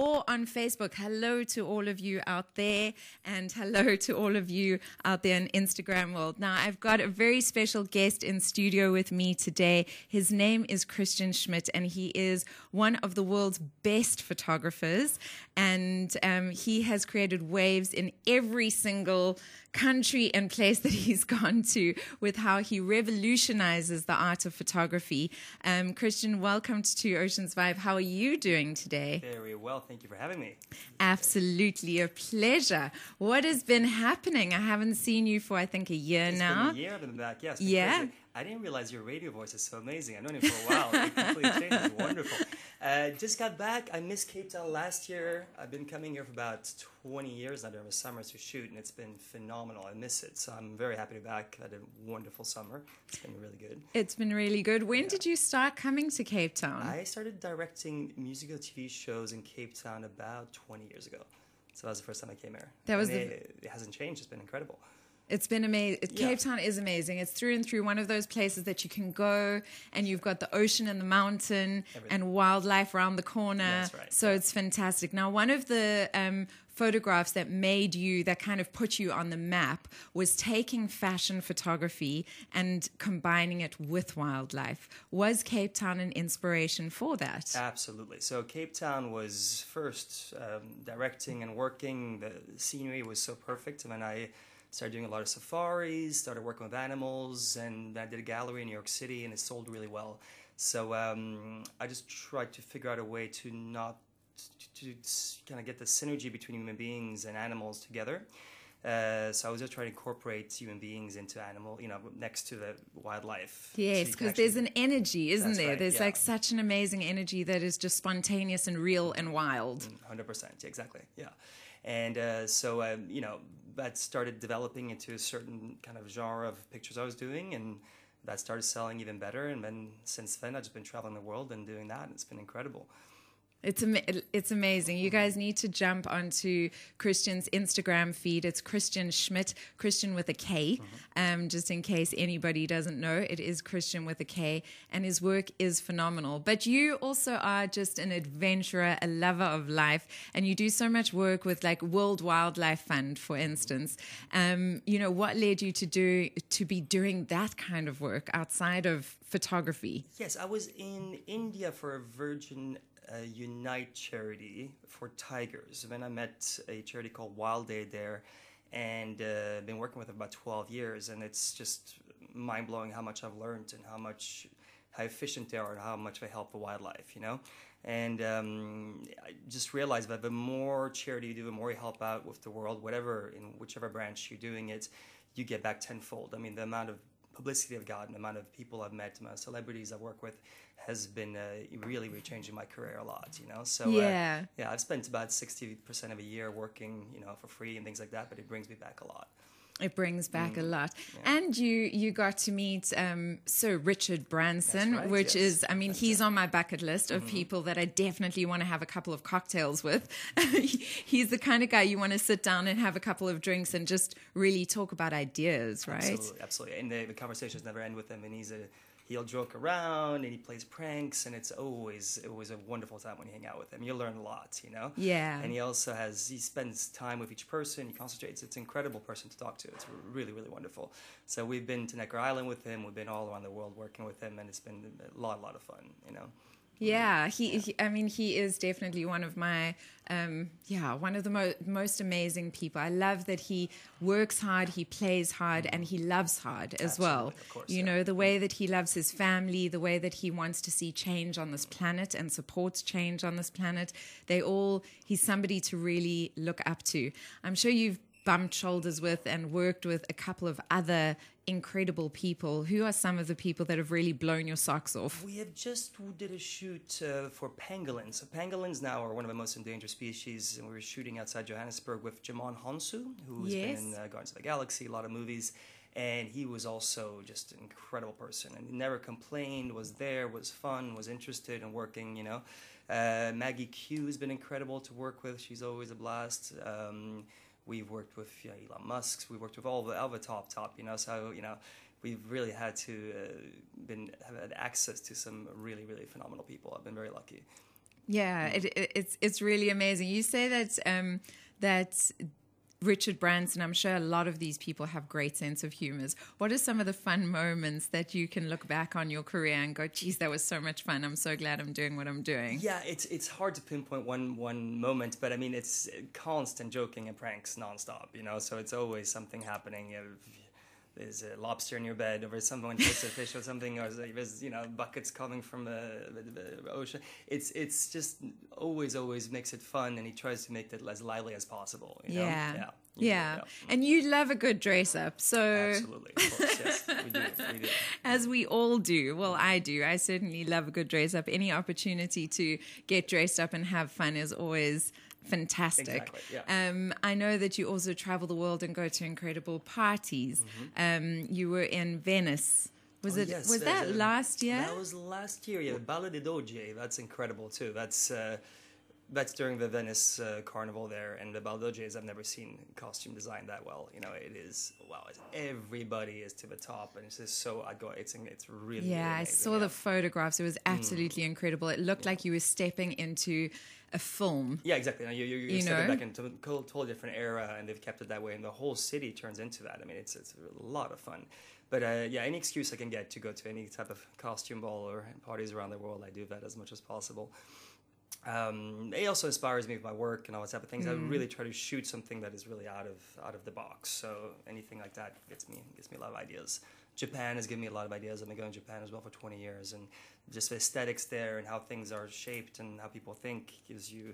or on Facebook. Hello to all of you out there, and hello to all of you out there in Instagram world. Now, I've got a very special guest in studio with me today. His name is Kristian Schmidt, and he is one of the world's best photographers. And um, he has created waves in every single country and place that he's gone to with how he revolutionizes the art of photography. Um, Kristian, welcome to Oceans Vibe. How are you doing today? Very well. Thank you for having me. Absolutely a pleasure. What has been happening? I haven't seen you for, I think, a year it's now. Been a year I've been back. Yes. Yeah. Crazy. I didn't realize your radio voice is so amazing. I've known you for a while. It completely changed. It's wonderful. Uh, just got back. I missed Cape Town last year. I've been coming here for about 20 years now during the summer to shoot, and it's been phenomenal. I miss it. So I'm very happy to be back. I had a wonderful summer. It's been really good. It's been really good. When yeah. did you start coming to Cape Town? I started directing musical TV shows in Cape Town about 20 years ago. So that was the first time I came here. That was the... it, it hasn't changed. It's been incredible. It's been amazing. Yeah. Cape Town is amazing. It's through and through one of those places that you can go and you've got the ocean and the mountain Everything. and wildlife around the corner. Right. So it's fantastic. Now, one of the um, photographs that made you, that kind of put you on the map, was taking fashion photography and combining it with wildlife. Was Cape Town an inspiration for that? Absolutely. So, Cape Town was first um, directing and working. The scenery was so perfect. And then I started doing a lot of safaris, started working with animals, and I did a gallery in New York City, and it sold really well. So um, I just tried to figure out a way to not to, to kind of get the synergy between human beings and animals together. Uh, so I was just trying to incorporate human beings into animal, you know, next to the wildlife. Yes, because so there's an energy, isn't there? Right, there's yeah. like such an amazing energy that is just spontaneous and real and wild. Mm, hundred percent, exactly. Yeah, and uh, so um, you know, that started developing into a certain kind of genre of pictures I was doing, and that started selling even better. And then since then, I've just been traveling the world and doing that, and it's been incredible. It's am- it's amazing. You guys need to jump onto Kristian's Instagram feed. It's Kristian Schmidt, Kristian with a K. Mm-hmm. Um, just in case anybody doesn't know, it is Kristian with a K, and his work is phenomenal. But you also are just an adventurer, a lover of life, and you do so much work with like World Wildlife Fund, for instance. Um, you know, what led you to do to be doing that kind of work outside of photography? Yes, I was in India for a Virgin a Unite charity for tigers. Then I met a charity called WildAid there, and uh, been working with them about 12 years. And it's just mind blowing how much I've learned and how much how efficient they are and how much they help the wildlife. You know, and um, I just realized that the more charity you do, the more you help out with the world, whatever in whichever branch you're doing it, you get back tenfold. I mean, the amount of publicity I've gotten, the amount of people I've met, the amount of celebrities I've worked with has been uh, really, really changing my career a lot, you know? So, yeah. Uh, yeah, I've spent about 60% of a year working, you know, for free and things like that, but it brings me back a lot. It brings back Mm, a lot, yeah. and you you got to meet um, Sir Richard Branson, right, which yes. is I mean he's on my bucket list of people that I definitely want to have a couple of cocktails with. he's the kind of guy you want to sit down and have a couple of drinks and just really talk about ideas, right? Absolutely, absolutely. And the, the conversations never end with him, and he's a he'll joke around and he plays pranks, and it's always always a wonderful time when you hang out with him. You learn a lot, you know. Yeah. And he also has he spends time with each person. He concentrates. It's an incredible person to talk to. It's really really wonderful. So we've been to Necker Island with him. We've been all around the world working with him, and it's been a lot lot of fun, you know. Yeah, he, he, I mean, he is definitely one of my, um, yeah, one of the mo- most amazing people. I love that he works hard, he plays hard, and he loves hard as well. Absolutely, course, you yeah. know, the way that he loves his family, the way that he wants to see change on this planet and supports change on this planet. They all, he's somebody to really look up to. I'm sure you've bumped shoulders with and worked with a couple of other incredible people. Who are some of the people that have really blown your socks off? We have just did a shoot uh, for pangolins. So pangolins now are one of the most endangered species, and we were shooting outside Johannesburg with Djimon Hounsou, who's Yes. been in uh, Guardians of the Galaxy, a lot of movies, and he was also just an incredible person, and he never complained, was there, was fun, was interested in working, you know. Uh, Maggie Q has been incredible to work with. She's always a blast. Um, we've worked with you know, Elon Musk. We've worked with all the, the top top. You know, so you know, we've really had to uh, been have had access to some really really phenomenal people. I've been very lucky. Yeah, it, it, it's it's really amazing. You say that um, that Richard Branson, I'm sure a lot of these people have great sense of humors. What are some of the fun moments that you can look back on your career and go, geez, that was so much fun. I'm so glad I'm doing what I'm doing. Yeah, it's it's hard to pinpoint one one moment, but I mean it's constant joking and pranks nonstop, you know. So it's always something happening. There's a lobster in your bed, or someone takes a fish or something, or there's you know buckets coming from the, ocean. It's it's just always always makes it fun, and he tries to make it as lively as possible. You know? yeah. yeah. Yeah. yeah. And you love a good dress up. So Absolutely. Of course, yes. We do. We do. As we all do. Well, I do. I certainly love a good dress up. Any opportunity to get dressed up and have fun is always fantastic. Exactly, yeah. um, I know that you also travel the world and go to incredible parties. Mm-hmm. Um, you were in Venice. Was oh, it? Yes, was that uh, last year? That was last year. Yeah, Ballo del Doge. That's incredible too. That's uh, that's during the Venice uh, Carnival there, and the Ballo del Doge's. I've never seen costume design that well. You know, it is wow. everybody is to the top, and it's just so I go. It's it's really yeah. Really I saw yeah. the photographs. It was absolutely mm. incredible. It looked yeah. like you were stepping into a film. Yeah, exactly. You, you, you, you know? back into a totally different era, and they've kept it that way, and the whole city turns into that. I mean, it's it's a lot of fun. But uh, yeah, any excuse I can get to go to any type of costume ball or parties around the world, I do that as much as possible. Um, it also inspires me with my work and all that type of things. Mm. I really try to shoot something that is really out of out of the box. So anything like that gets me gets me a lot of ideas. Japan has given me a lot of ideas. I've been going to Japan as well for 20 years, and just the aesthetics there and how things are shaped and how people think gives you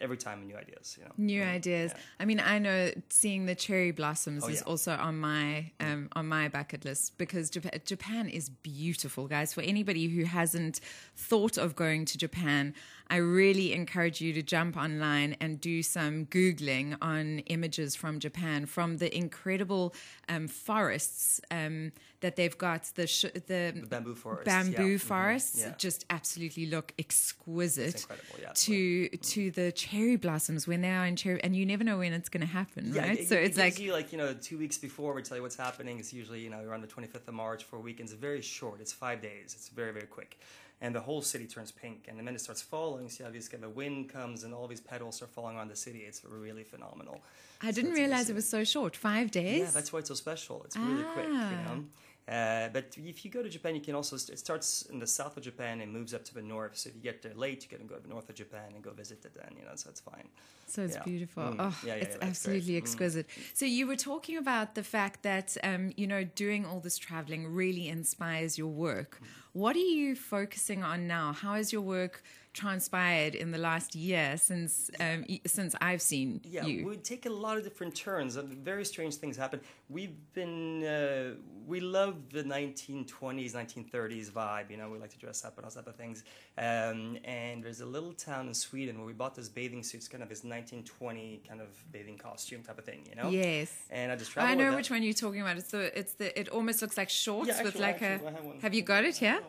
every time new ideas you know new mm, ideas yeah. i mean i know seeing the cherry blossoms oh, is yeah. also on my um, on my bucket list because japan, japan is beautiful guys for anybody who hasn't thought of going to japan I really encourage you to jump online and do some Googling on images from Japan, from the incredible um, forests um, that they've got. The, sh- the, the, bamboo forests. Bamboo yeah. forests mm-hmm. yeah. just absolutely look exquisite. Yeah, to to the cherry blossoms when they are in cherry, and you never know when it's going to happen, right? It, so it, it's it like you like you know two weeks before we tell you what's happening. It's usually you know around the twenty fifth of March for weekends. It's very short. It's five days. It's very very quick and the whole city turns pink. And the minute it starts falling, see how these the wind comes and all these petals are falling on the city. It's really phenomenal. I didn't so realize it was so short. Five days. Yeah, that's why it's so special. It's really ah. quick. You ah. know. Uh, but if you go to Japan, you can also it starts in the south of Japan and moves up to the north. So if you get there late, you can go to the north of Japan and go visit it. Then you know, so it's fine. So it's yeah. beautiful. Mm. Oh, yeah, yeah, it's absolutely great. Mm. exquisite. Mm. So you were talking about the fact that um, you know doing all this traveling really inspires your work. Mm. What are you focusing on now? How is your work transpired in the last year since um, since I've seen yeah, you? we take a lot of different turns. And very strange things happen. We've been uh, we love the 1920s, 1930s vibe. You know, we like to dress up and all type of things. Um, and there's a little town in Sweden where we bought this bathing suits, kind of this 1920 kind of bathing costume type of thing. You know? Yes. And I just traveled. I know which one you're talking about. It's the it's the it almost looks like shorts yeah, actually, with like actually, a. Have, have you got it here?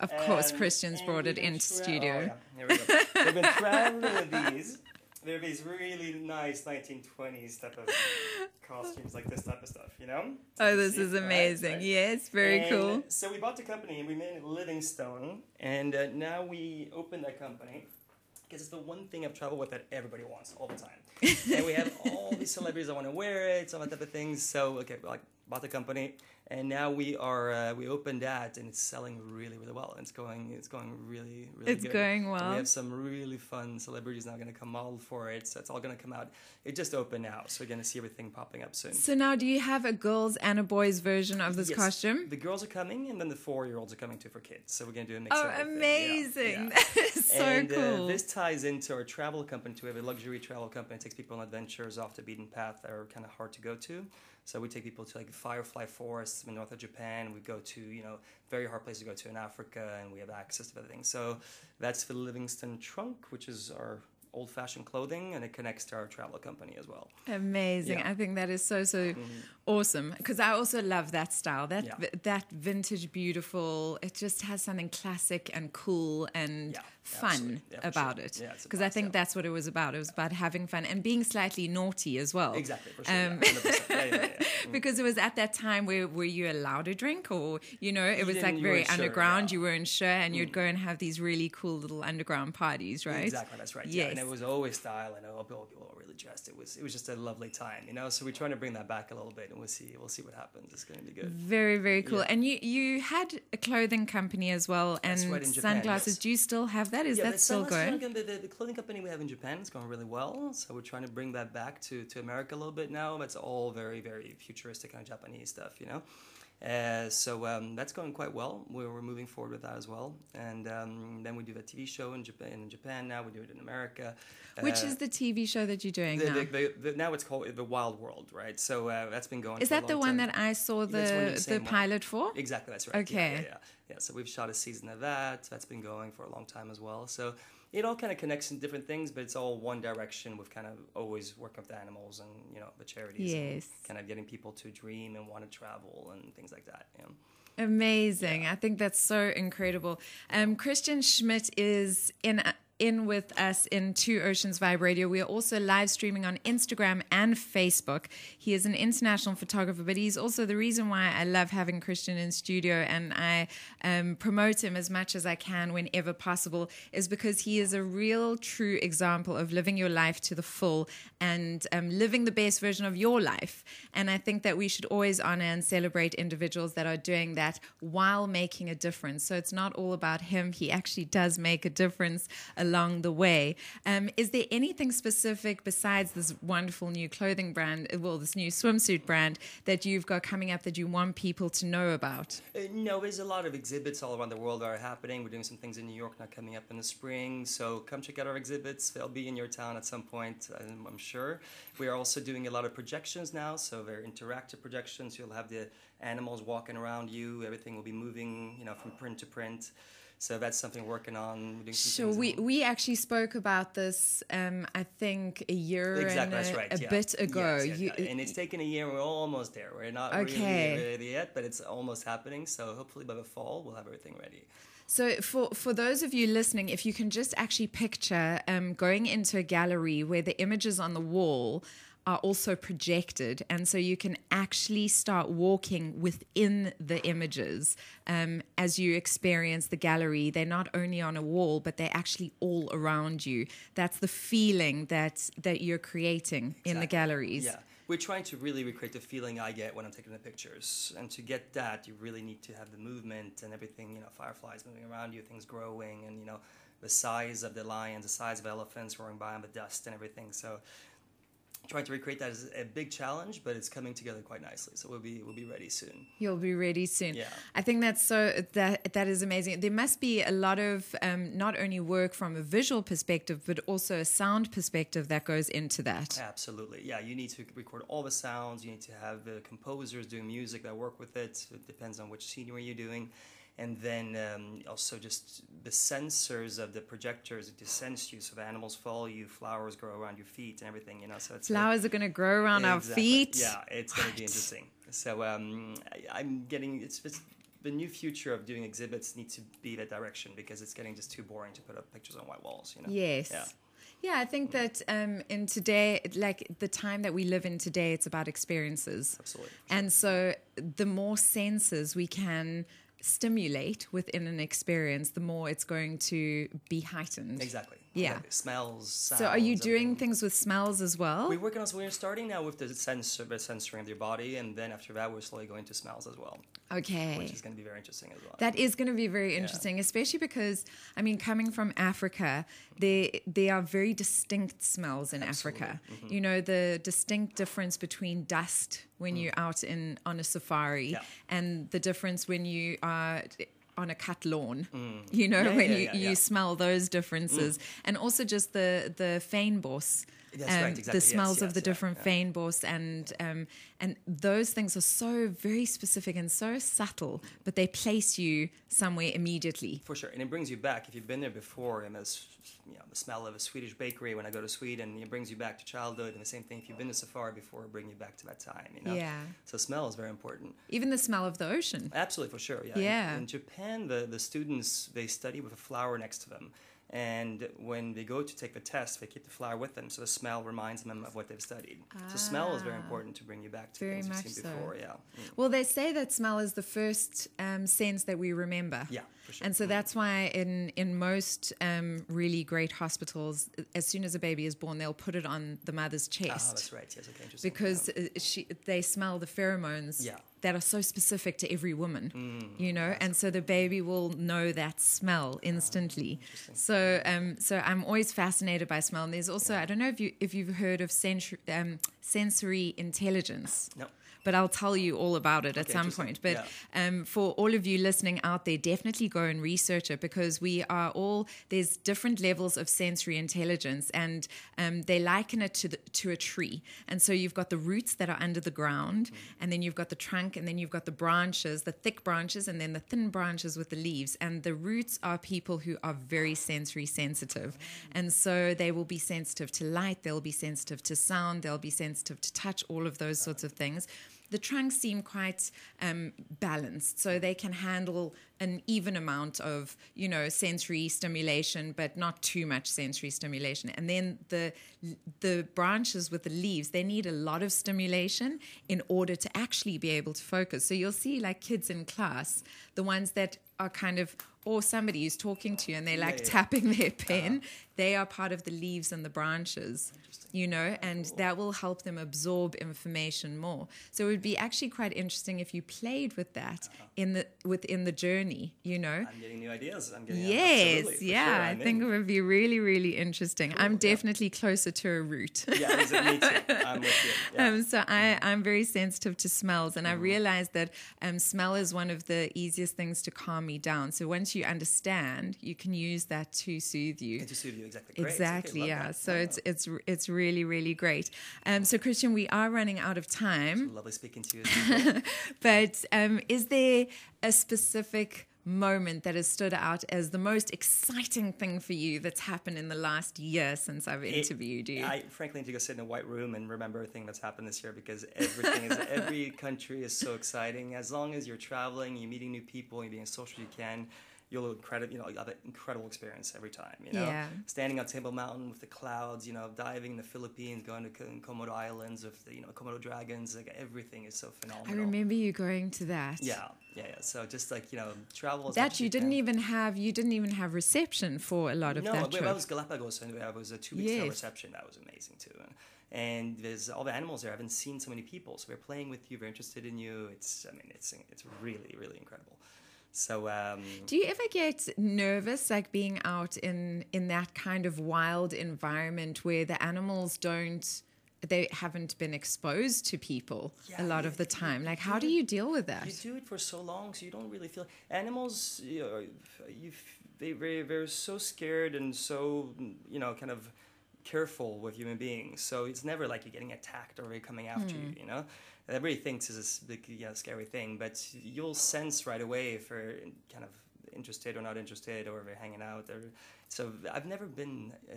Of course, Kristian's brought it into tra- studio. Oh, yeah. We go. We've been traveling with these. They're these really nice 1920s type of costumes, like this type of stuff, you know? So oh, this is amazing. Right, right? Yes, very and cool. So we bought the company and we made it Livingstone, and uh, now we opened that company because it's the one thing I've traveled with that everybody wants all the time. and we have all these celebrities that want to wear it, some of that type of things. So, okay, like bought the company, and now we are uh, we opened that, and it's selling really really well. It's going it's going really really. It's good. going well. And we have some really fun celebrities now going to come model for it, so it's all going to come out. It just opened now, so you're going to see everything popping up soon. So now, do you have a girls and a boys version of this yes. costume? The girls are coming, and then the four year olds are coming too for kids. So we're going to do a mix. Oh, of amazing! Yeah, yeah. So and, cool. Uh, this ties into our travel company. We have a luxury travel company that takes people on adventures off the beaten path that are kind of hard to go to. So we take people to like Firefly Forest in north of Japan. We go to you know very hard place to go to in Africa, and we have access to everything. So that's the Livingston trunk, which is our old fashioned clothing and it connects to our travel company as well. Amazing. Yeah. I think that is so so mm-hmm. awesome because I also love that style. That Yeah. that vintage beautiful. It just has something classic and cool and Yeah. Fun Absolutely. Yeah, about sure. it. Yeah, Because I think yeah. that's what it was about. It was about having fun and being slightly naughty as well. Exactly, for sure. Um, yeah, Yeah, yeah, yeah. because it was at that time where were you allowed to drink or you know it was like very sure, underground yeah. Mm. you weren't sure and you'd go and have these really cool little underground parties right Exactly, that's right. Yeah, and it was always style, and all people people dressed. It was it was just a lovely time, you know. So we're trying to bring that back a little bit, and we'll see we'll see what happens. It's going to be good. very very cool Yeah. and you you had a clothing company as well and right, Japan, sunglasses yes. do you still have that is yeah, that still going The, the, the clothing company we have in Japan is going really well. So we're trying to bring that back to, to America a little bit now. It's all very, very futuristic kind of Japanese stuff, you know. Uh, so um, that's going quite well. We're, we're moving forward with that as well. And um, then we do the TV show in Japan, in Japan now. We do it in America. which Uh, is the tv show that you're doing the, now the, the, the, now it's called the Wild World, right? So uh, that's been going. is for a that the one time. that i saw the the one. pilot for Exactly, that's right. Yeah, Okay. Yeah, yeah, yeah. So we've shot a season of that. That's been going for a long time as well. So it all kind of connects in different things, but it's all one direction with kind of always working with the animals and you know the charities. and Yes. kind of getting people to dream and want to travel and things like that. You know? Amazing. I think that's so incredible. Um, Kristian Schmidt is in in with us in Two Oceans Vibe Radio. We are also live streaming on Instagram and Facebook. He is an international photographer, but he's also the reason why I love having Kristian in studio and I um, promote him as much as I can whenever possible is because he is a real, true example of living your life to the full and um, living the best version of your life. And I think that we should always honor and celebrate individuals that are doing that while making a difference. So it's not all about him. He actually does make a difference along the way. Um, is there anything specific besides this wonderful new clothing brand, well, this new swimsuit brand that you've got coming up that you want people to know about? Uh, no, there's a lot of exhibits all around the world that are happening. We're doing some things in New York now coming up in the spring. So come check out our exhibits. They'll be in your town at some point, I'm, I'm sure. We are also doing a lot of projections now. So they're interactive projections. You'll have the animals walking around you. Everything will be moving, you know, from print to print. So that's something we're working on. We're doing some Sure, we, in- we actually spoke about this, um, I think, a year Exactly, and that's a, right. a yeah. bit ago. Yes, yes, You- yeah. and it's taken a year. We're almost there. We're not Okay. really ready yet, but it's almost happening. So hopefully by the fall we'll have everything ready. So, for, for those of you listening, if you can just actually picture um, going into a gallery where the images on the wall are also projected, and so you can actually start walking within the images um, as you experience the gallery. They're not only on a wall, but they're actually all around you. That's the feeling that that you're creating in the galleries. Yeah. We're trying to really recreate the feeling I get when I'm taking the pictures. And to get that, you really need to have the movement and everything, you know, fireflies moving around you, things growing, and, you know, the size of the lions, the size of elephants roaring by on the dust and everything. So trying to recreate that is a big challenge, but it's coming together quite nicely. So we'll be, we'll be ready soon. You'll be ready soon. Yeah. I think that's so that that is amazing. There must be a lot of um, not only work from a visual perspective, but also a sound perspective that goes into that. Absolutely. Yeah, you need to record all the sounds. You need to have the composers doing music that work with it. It depends on which scenery you're doing. And then um, also just the sensors of the projectors, just sense you. So the animals follow you, flowers grow around your feet and everything, you know. So a- Flowers are going to grow around our feet. Yeah, it's going to be interesting. So um, I, I'm getting, it's, it's the new future of doing exhibits needs to be that direction because it's getting just too boring to put up pictures on white walls, you know. Yes. Yeah. Yeah, I think that um, in today, like the time that we live in today, it's about experiences. Absolutely. And so the more senses we can stimulate within an experience, the more it's going to be heightened. Exactly. Yeah. Exactly. Smells. So are you doing things with smells as well? We're working on. So we're starting now with the sensor, the sensoring of your body, and then after that, we're slowly going to smells as well, okay. which is going to be very interesting as well. That is going to be very interesting, especially because I mean, coming from Africa, they there are very distinct smells in Africa. Mm-hmm. You know, the distinct difference between dust when you're out in on a safari, Mm. Yeah. and the difference when you are on a cut lawn. You know, Mm. Yeah, when yeah, you, yeah, you smell those differences, and also just the the fynbos. That's right, um, exactly. The Yes, smells of yes, the different yeah. fynbos and um, and those things are so very specific and so subtle, but they place you somewhere immediately. For sure, and it brings you back if you've been there before. And there's, you know, the smell of a Swedish bakery when I go to Sweden, it brings you back to childhood. And the same thing if you've been to safari before, it brings you back to that time. You know. Yeah. So smell is very important. Even the smell of the ocean. Absolutely, for sure. Yeah. In- Yeah. In, Japan, the, the students they study with a flower next to them, And when they go to take the test, they keep the flower with them, so the smell reminds them of what they've studied. So smell is very Ah. important to bring you back to things you've seen so. before. Yeah. Mm. Well, they say that smell is the first um, sense that we remember. Yeah, for sure. And so that's why in in most um, really great hospitals, as soon as a baby is born, they'll put it on the mother's chest. Ah, chest that's right. Yes. Okay. Interesting. because uh, she they smell the pheromones Yeah. That are so specific to every woman, you know, and so the baby will know that smell instantly. so um, so I'm always fascinated by smell. And there's also I don't know if you if you've heard of sensory um, sensory intelligence. No. But I'll tell you all about it at some point. But Yeah. um, for all of you listening out there, definitely go and research it because we are all there's different levels of sensory intelligence, and um, they liken it to the, to a tree. And so you've got the roots that are under the ground, and then you've got the trunk, and then you've got the branches, the thick branches, and then the thin branches with the leaves. And the roots are people who are very sensory sensitive, and so they will be sensitive to light, they'll be sensitive to sound, they'll be sensitive to touch, all of those sorts of things the trunks seem quite um, balanced, so they can handle an even amount of, you know, sensory stimulation, but not too much sensory stimulation. And then the the branches with the leaves, they need a lot of stimulation in order to actually be able to focus. So you'll see, like kids in class, the ones that are kind of or somebody who's talking to you and they're like yeah. tapping their pen, they are part of the leaves and the branches, you know, and that will help them absorb information more. So it would be actually quite interesting if you played with that in the within the journey, you know. I'm getting new ideas. I'm getting Yes, yeah, sure, I I'm think it would be really, really interesting. I'm yeah. definitely closer to a root. Yeah, is it me too? I'm with you. Yeah. Um, so I, I'm very sensitive to smells, and I realized that um, smell is one of the easiest things to calm me down. So once you understand, you can use that to soothe you. And to suit you exactly. Great. Exactly, love yeah. that. So Wow. it's it's it's really really great. Um, so Kristian, we are running out of time, lovely speaking to you. But um, is there a specific moment that has stood out as the most exciting thing for you that's happened in the last year since I've It- interviewed you? I frankly need to go sit in a white room and remember everything that's happened this year because everything is every country is so exciting. As long as you're traveling, you're meeting new people, you're being as social as you can. You'll incredible, you know, have an incredible experience every time. You know, Yeah. standing on Table Mountain with the clouds, you know, diving in the Philippines, going to Komodo Islands with the, you know, Komodo dragons. Like everything is so phenomenal. I remember you going to that. Yeah, yeah, yeah. So just like you know, travel. That you didn't even have you didn't even have reception for a lot of no, that but trip. that was Galapagos, and that was a two weeks Yes. no reception. That was amazing too. And there's all the animals there. I haven't seen so many people, so they're playing with you. They're interested in you. It's, I mean, it's it's really really incredible. So um, Do you ever get nervous, like being out in in that kind of wild environment where the animals don't, they haven't been exposed to people a lot of the time? Like, how do you deal with that? you do it for so long, so you don't really feel animals. You know, you they they they're so scared and so you know kind of careful with human beings. So it's never like you're getting attacked or they're coming after Hmm. you. You know, everybody thinks it's a big you know, scary thing, but you'll sense right away if they're kind of interested or not interested or if they're hanging out. Or so I've never been uh,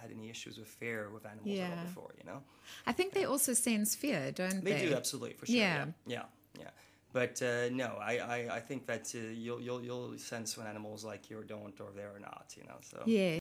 had any issues with fear with animals at all before. You know. I think they also sense fear, don't They they? do absolutely for sure. Yeah. Yeah, yeah, yeah. But uh, no, I, I, I think that uh, you'll you'll you'll sense when animals like you or don't or they are not. You know. So Yeah.